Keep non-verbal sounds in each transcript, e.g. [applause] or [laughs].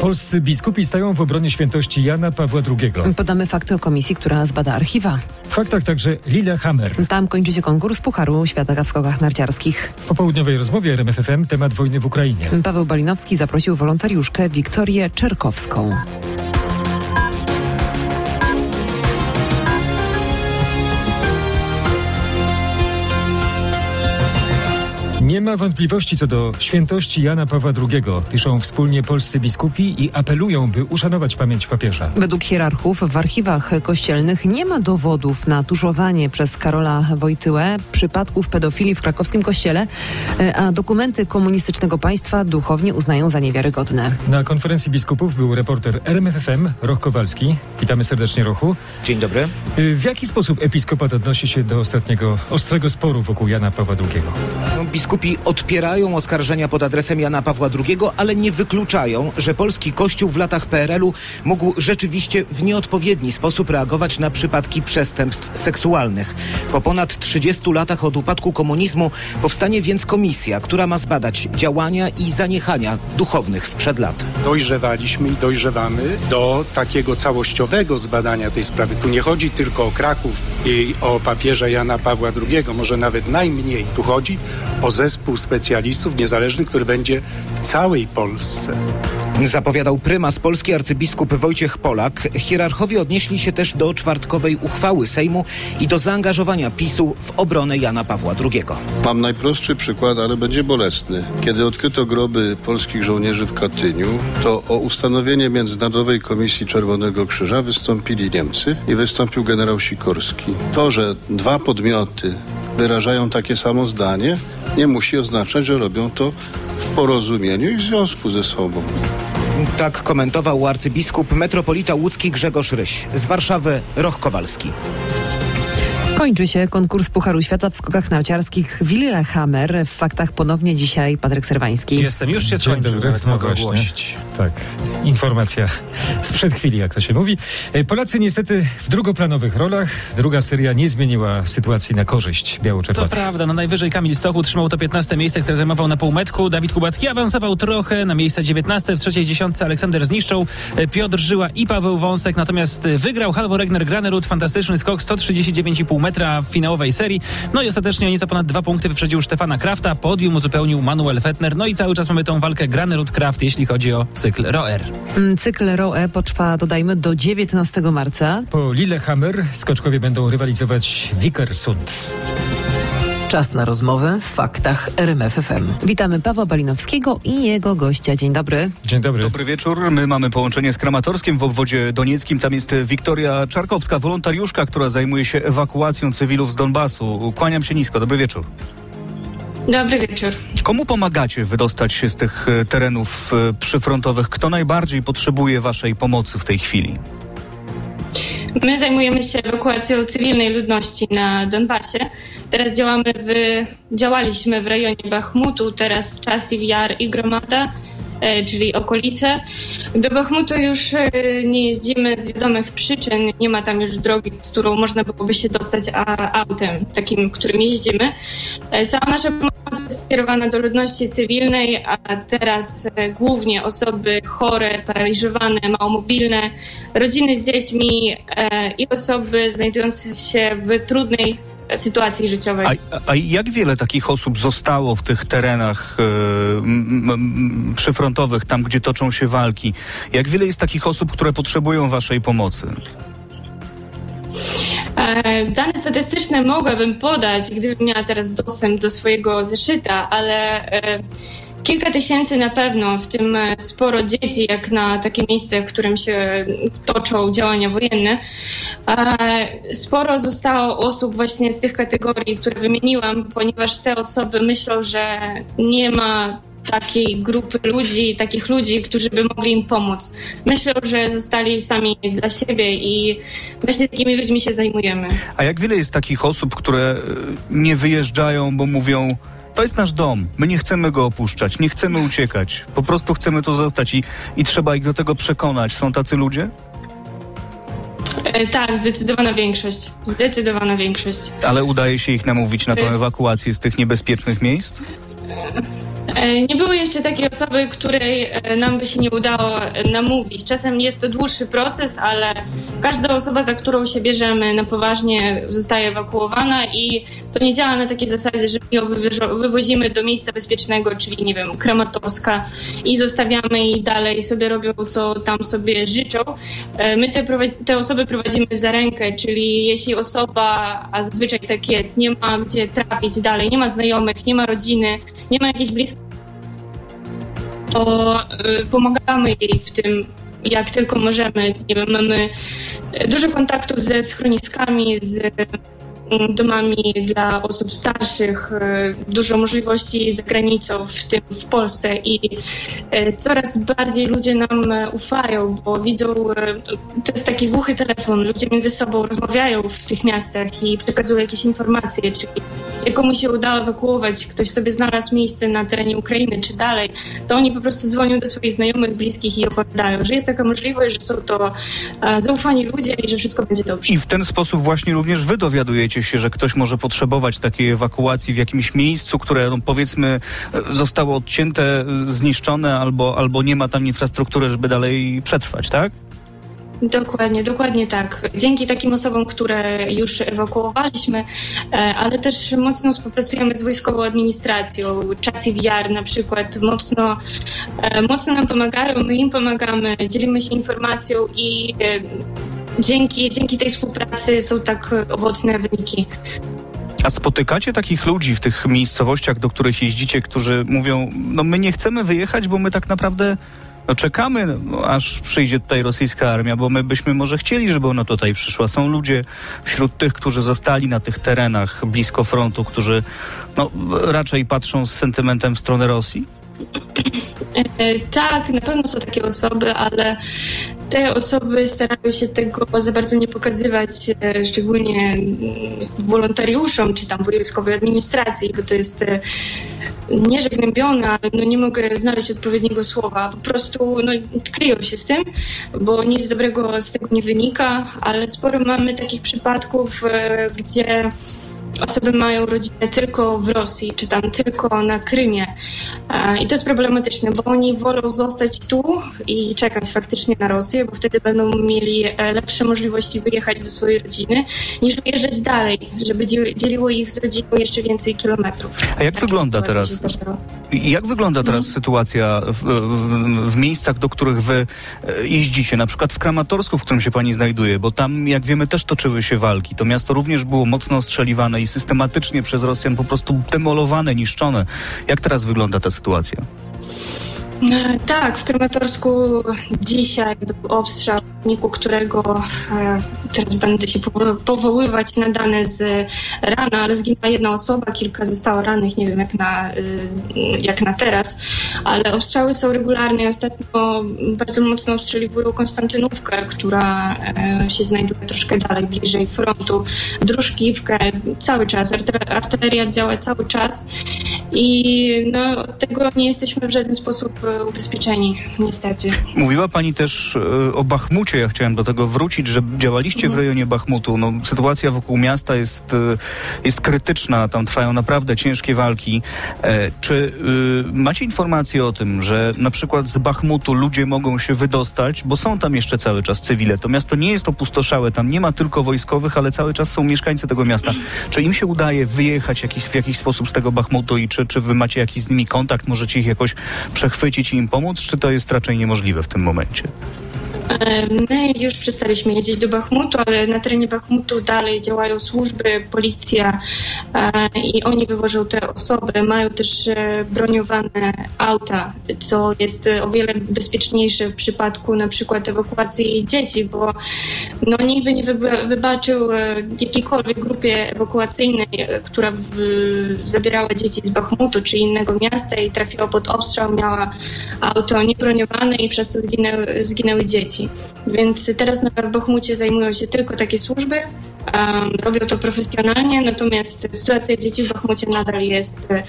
Polscy biskupi stają w obronie świętości Jana Pawła II. Podamy fakty o komisji, która zbada archiwa. W faktach także Lillehammer. Tam kończy się konkurs Pucharu Świata w skokach narciarskich. W popołudniowej rozmowie RMFFM temat wojny w Ukrainie. Paweł Balinowski zaprosił wolontariuszkę Wiktorię Czerkowską. Nie ma wątpliwości co do świętości Jana Pawła II, piszą wspólnie polscy biskupi i apelują, by uszanować pamięć papieża. Według hierarchów w archiwach kościelnych nie ma dowodów na tuszowanie przez Karola Wojtyłę przypadków pedofilii w krakowskim kościele, e, a dokumenty komunistycznego państwa duchownie uznają za niewiarygodne. Na konferencji biskupów był reporter RMFFM Roch Kowalski. Witamy serdecznie, Rochu. Dzień dobry. Y, W jaki sposób episkopat odnosi się do ostatniego ostrego sporu wokół Jana Pawła II? No, biskupi odpierają oskarżenia pod adresem Jana Pawła II, ale nie wykluczają, że polski kościół w latach PRL-u mógł rzeczywiście w nieodpowiedni sposób reagować na przypadki przestępstw seksualnych. Po ponad 30 latach od upadku komunizmu powstanie więc komisja, która ma zbadać działania i zaniechania duchownych sprzed lat. dojrzewaliśmy i dojrzewamy do takiego całościowego zbadania tej sprawy. Tu nie chodzi tylko o Kraków i o papieża Jana Pawła II, może nawet najmniej. Tu chodzi o zespół specjalistów niezależnych, który będzie w całej Polsce. Zapowiadał prymas polski arcybiskup Wojciech Polak. Hierarchowie odnieśli się też do czwartkowej uchwały Sejmu i do zaangażowania PiSu w obronę Jana Pawła II. Mam najprostszy przykład, ale będzie bolesny. Kiedy odkryto groby polskich żołnierzy w Katyniu, to o ustanowienie Międzynarodowej Komisji Czerwonego Krzyża wystąpili Niemcy i wystąpił generał Sikorski. To, że dwa podmioty wyrażają takie samo zdanie, nie musi oznaczać, że robią to w porozumieniu i w związku ze sobą. Tak komentował arcybiskup metropolita łódzki Grzegorz Ryś. Z Warszawy Roch Kowalski. Kończy się konkurs Pucharu Świata w skokach narciarskich Lillehammer. W faktach ponownie dzisiaj Patryk Serwański. Jestem, już się skończył, dobry, nawet no mogę właśnie. ogłosić. Tak, informacja sprzed chwili, jak to się mówi. E, Polacy niestety w drugoplanowych rolach. Druga seria nie zmieniła sytuacji na korzyść To biało-czerwonych. prawda, na najwyżej Kamil Stochu trzymał to 15 miejsce, które zajmował na półmetku. Dawid Kubacki awansował trochę na miejsce 19. W trzeciej dziesiątce Aleksander zniszczył e, Piotr Żyła i Paweł Wąsek. Natomiast e, wygrał Halvor Regner Granerud. Fantastyczny skok, 139,5 metra w finałowej serii. No i ostatecznie o nieco ponad dwa punkty wyprzedził Stefana Krafta. Podium uzupełnił Manuel Fettner. No i cały czas mamy tą walkę Granerud-Kraft, jeśli chodzi o cykl Roer. Mm, Cykl Roe potrwa, dodajmy, do 19 marca. Po Lillehammer skoczkowie będą rywalizować w Vikersund. Czas na rozmowę w faktach RMFFM. Witamy Pawła Balinowskiego i jego gościa. Dzień dobry. Dzień dobry. Dobry wieczór. My mamy połączenie z Kramatorskiem w obwodzie donieckim. Tam jest Wiktoria Czarkowska, wolontariuszka, która zajmuje się ewakuacją cywilów z Donbasu. Kłaniam się nisko. Dobry wieczór. Dobry wieczór. Komu pomagacie wydostać się z tych e, terenów e, przyfrontowych? Kto najbardziej potrzebuje waszej pomocy w tej chwili? My zajmujemy się ewakuacją cywilnej ludności na Donbasie. Teraz działamy w, działaliśmy w rejonie Bachmutu, teraz Czasiw, Jar i Gromada, czyli okolice. Do Bachmutu już e, nie jeździmy z wiadomych przyczyn. Nie ma tam już drogi, którą można byłoby się dostać autem, takim, którym jeździmy. E, Cała nasza pomoc jest skierowana do ludności cywilnej, a teraz e, głównie osoby chore, paraliżowane, małomobilne, rodziny z dziećmi e, i osoby znajdujące się w trudnej e, sytuacji życiowej. A, a jak wiele takich osób zostało w tych terenach m, przyfrontowych, tam gdzie toczą się walki? Jak wiele jest takich osób, które potrzebują waszej pomocy? E, Dane statystyczne mogłabym podać, gdybym miała teraz dostęp do swojego zeszyta, ale e, kilka tysięcy na pewno, w tym e, sporo dzieci, jak na takie miejsce, w którym się toczą działania wojenne. E, Sporo zostało osób właśnie z tych kategorii, które wymieniłam, ponieważ te osoby myślą, że nie ma takiej grupy ludzi, takich ludzi, którzy by mogli im pomóc. Myślą, że zostali sami dla siebie i właśnie takimi ludźmi się zajmujemy. A jak wiele jest takich osób, które e, nie wyjeżdżają, bo mówią, to jest nasz dom, my nie chcemy go opuszczać, nie chcemy uciekać, po prostu chcemy tu zostać i, i trzeba ich do tego przekonać. Są tacy ludzie? E, Tak, zdecydowana większość. Zdecydowana większość. Ale udaje się ich namówić na To tę jest- ewakuację z tych niebezpiecznych miejsc? E, nie były jeszcze takiej osoby, której e, nam by się nie udało e, namówić. Czasem jest to dłuższy proces, ale każda osoba, za którą się bierzemy na poważnie, zostaje ewakuowana i to nie działa na takiej zasadzie, że ją wywozimy do miejsca bezpiecznego, czyli nie wiem, Kramatorska i zostawiamy i dalej sobie robią, co tam sobie życzą. My te, te osoby prowadzimy za rękę, czyli jeśli osoba, a zazwyczaj tak jest, nie ma gdzie trafić dalej, nie ma znajomych, nie ma rodziny, nie ma jakiejś bliskiej to y, pomagamy jej w tym, jak tylko możemy. Nie wiem, mamy dużo kontaktów ze schroniskami, z domami dla osób starszych, dużo możliwości za granicą, w tym w Polsce i coraz bardziej ludzie nam ufają, bo widzą, to jest taki głuchy telefon, ludzie między sobą rozmawiają w tych miastach i przekazują jakieś informacje, czyli jak komuś się udało ewakuować, ktoś sobie znalazł miejsce na terenie Ukrainy czy dalej, to oni po prostu dzwonią do swoich znajomych, bliskich i opowiadają, że jest taka możliwość, że są to zaufani ludzie i że wszystko będzie dobrze. I w ten sposób właśnie również wy dowiadujecie się, że ktoś może potrzebować takiej ewakuacji w jakimś miejscu, które no, powiedzmy zostało odcięte, zniszczone albo, albo nie ma tam infrastruktury, żeby dalej przetrwać, tak? Dokładnie, dokładnie tak. Dzięki takim osobom, które już ewakuowaliśmy, e, ale też mocno współpracujemy z wojskową administracją. Czasy VR na przykład mocno, e, mocno nam pomagają, my im pomagamy, dzielimy się informacją i e, dzięki, dzięki tej współpracy są tak owocne wyniki. A spotykacie takich ludzi w tych miejscowościach, do których jeździcie, którzy mówią, no my nie chcemy wyjechać, bo my tak naprawdę no czekamy, no, aż przyjdzie tutaj rosyjska armia, bo my byśmy może chcieli, żeby ona tutaj przyszła. Są ludzie wśród tych, którzy zostali na tych terenach blisko frontu, którzy no, raczej patrzą z sentymentem w stronę Rosji? E, tak, na pewno są takie osoby, ale te osoby starają się tego za bardzo nie pokazywać, e, szczególnie mm, wolontariuszom czy tam wojskowej administracji, bo to jest e, nie że ale no nie mogę znaleźć odpowiedniego słowa. Po prostu no, kryją się z tym, bo nic dobrego z tego nie wynika, ale sporo mamy takich przypadków, gdzie osoby mają rodzinę tylko w Rosji, czy tam tylko na Krymie. I to jest problematyczne, bo oni wolą zostać tu i czekać faktycznie na Rosję, bo wtedy będą mieli e, lepsze możliwości wyjechać do swojej rodziny, niż wyjeżdżać dalej, żeby dzieliło ich z rodziną jeszcze więcej kilometrów. A jak Takie wygląda teraz? Jak wygląda teraz hmm. sytuacja w, w, w, miejscach, do których wy e, jeździcie? Na przykład w Kramatorsku, w którym się pani znajduje, bo tam, jak wiemy, też toczyły się walki. To miasto również było mocno ostrzeliwane i systematycznie przez Rosjan po prostu demolowane, niszczone. Jak teraz wygląda ta sytuacja? Tak, w Krematorsku dzisiaj był obstrzał, wyniku którego e, teraz będę się powoływać na dane z rana, ale zginęła jedna osoba, kilka zostało rannych, nie wiem jak na, e, jak na teraz, ale obstrzały są regularne. Ostatnio bardzo mocno obstrzeliwują Konstantynówkę, która się znajduje troszkę dalej, bliżej frontu, Druszkiwkę, cały czas, artyleria działa cały czas i no, od tego nie jesteśmy w żaden sposób ubezpieczeni, niestety. Mówiła Pani też e, o Bachmucie. Ja chciałem do tego wrócić, że działaliście w mhm. rejonie Bachmutu. No, sytuacja wokół miasta jest, e, jest krytyczna. Tam trwają naprawdę ciężkie walki. E, czy macie informacje o tym, że na przykład z Bachmutu ludzie mogą się wydostać, bo są tam jeszcze cały czas cywile. To miasto nie jest opustoszałe. Tam nie ma tylko wojskowych, ale cały czas są mieszkańcy tego miasta. Czy im się udaje wyjechać jakiś, w jakiś sposób z tego Bachmutu i czy, czy wy macie jakiś z nimi kontakt? Możecie ich jakoś przechwycić? ci im pomóc, czy to jest raczej niemożliwe w tym momencie? E, my już przestaliśmy jeździć do Bachmutu, ale na terenie Bachmutu dalej działają służby, policja e, i oni wywożą te osoby. Mają też e, broniowane auta, co jest o wiele bezpieczniejsze w przypadku na przykład ewakuacji dzieci, bo no, nikt by nie wybaczył jakiejkolwiek grupie ewakuacyjnej, która zabierała dzieci z Bachmutu czy innego miasta i trafiła pod obstrzał, miała auto niebroniowane i przez to zginęły, zginęły dzieci dzieci. Więc teraz na Bachmucie zajmują się tylko takie służby, robią to profesjonalnie, natomiast sytuacja dzieci w Bachmucie nadal jest e,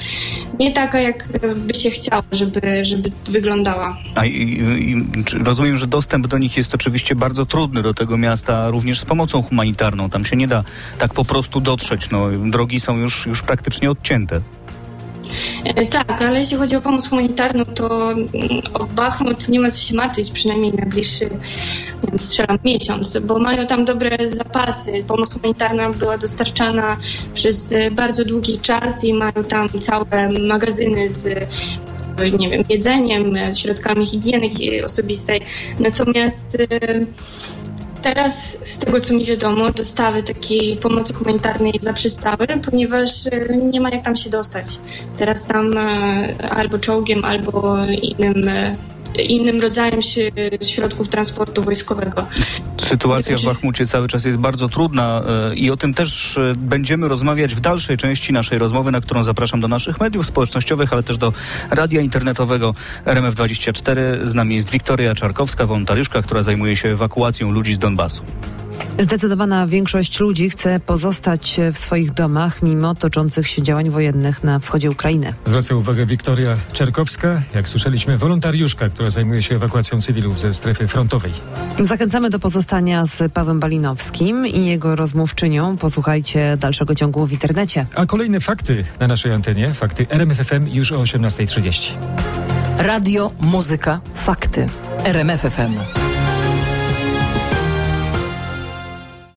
nie taka, jak by się chciało, żeby, żeby wyglądała. A i, i, rozumiem, że dostęp do nich jest oczywiście bardzo trudny do tego miasta, również z pomocą humanitarną. Tam się nie da tak po prostu dotrzeć. No, drogi są już, już praktycznie odcięte. [laughs] Tak, ale jeśli chodzi o pomoc humanitarną, to mm, o Bachmut nie ma co się martwić, przynajmniej najbliższy, nie wiem, strzelam, miesiąc, bo mają tam dobre zapasy. Pomoc humanitarna była dostarczana przez e, bardzo długi czas i mają tam całe magazyny z e, nie wiem, jedzeniem, e, środkami higieny osobistej. Natomiast Teraz, z tego co mi wiadomo, dostawy takiej pomocy humanitarnej zaprzestały, ponieważ e, nie ma jak tam się dostać. Teraz tam e, albo czołgiem, albo innym, e, innym rodzajem się- środków transportu wojskowego. Sytuacja w Bachmucie cały czas jest bardzo trudna e, i o tym też e, będziemy rozmawiać w dalszej części naszej rozmowy, na którą zapraszam do naszych mediów społecznościowych, ale też do radia internetowego RMF24. Z nami jest Wiktoria Czarkowska, wolontariuszka, która zajmuje się ewakuacją ludzi z Donbasu. Zdecydowana większość ludzi chce pozostać w swoich domach mimo toczących się działań wojennych na wschodzie Ukrainy. Zwraca uwagę Wiktoria Czerkowska, jak słyszeliśmy, wolontariuszka, która zajmuje się ewakuacją cywilów ze strefy frontowej. Zachęcamy do pozostania z Pawłem Balinowskim i jego rozmówczynią. Posłuchajcie dalszego ciągu w internecie. A kolejne fakty na naszej antenie, fakty RMFFM już o 18.30. Radio, muzyka, fakty. RMFFM.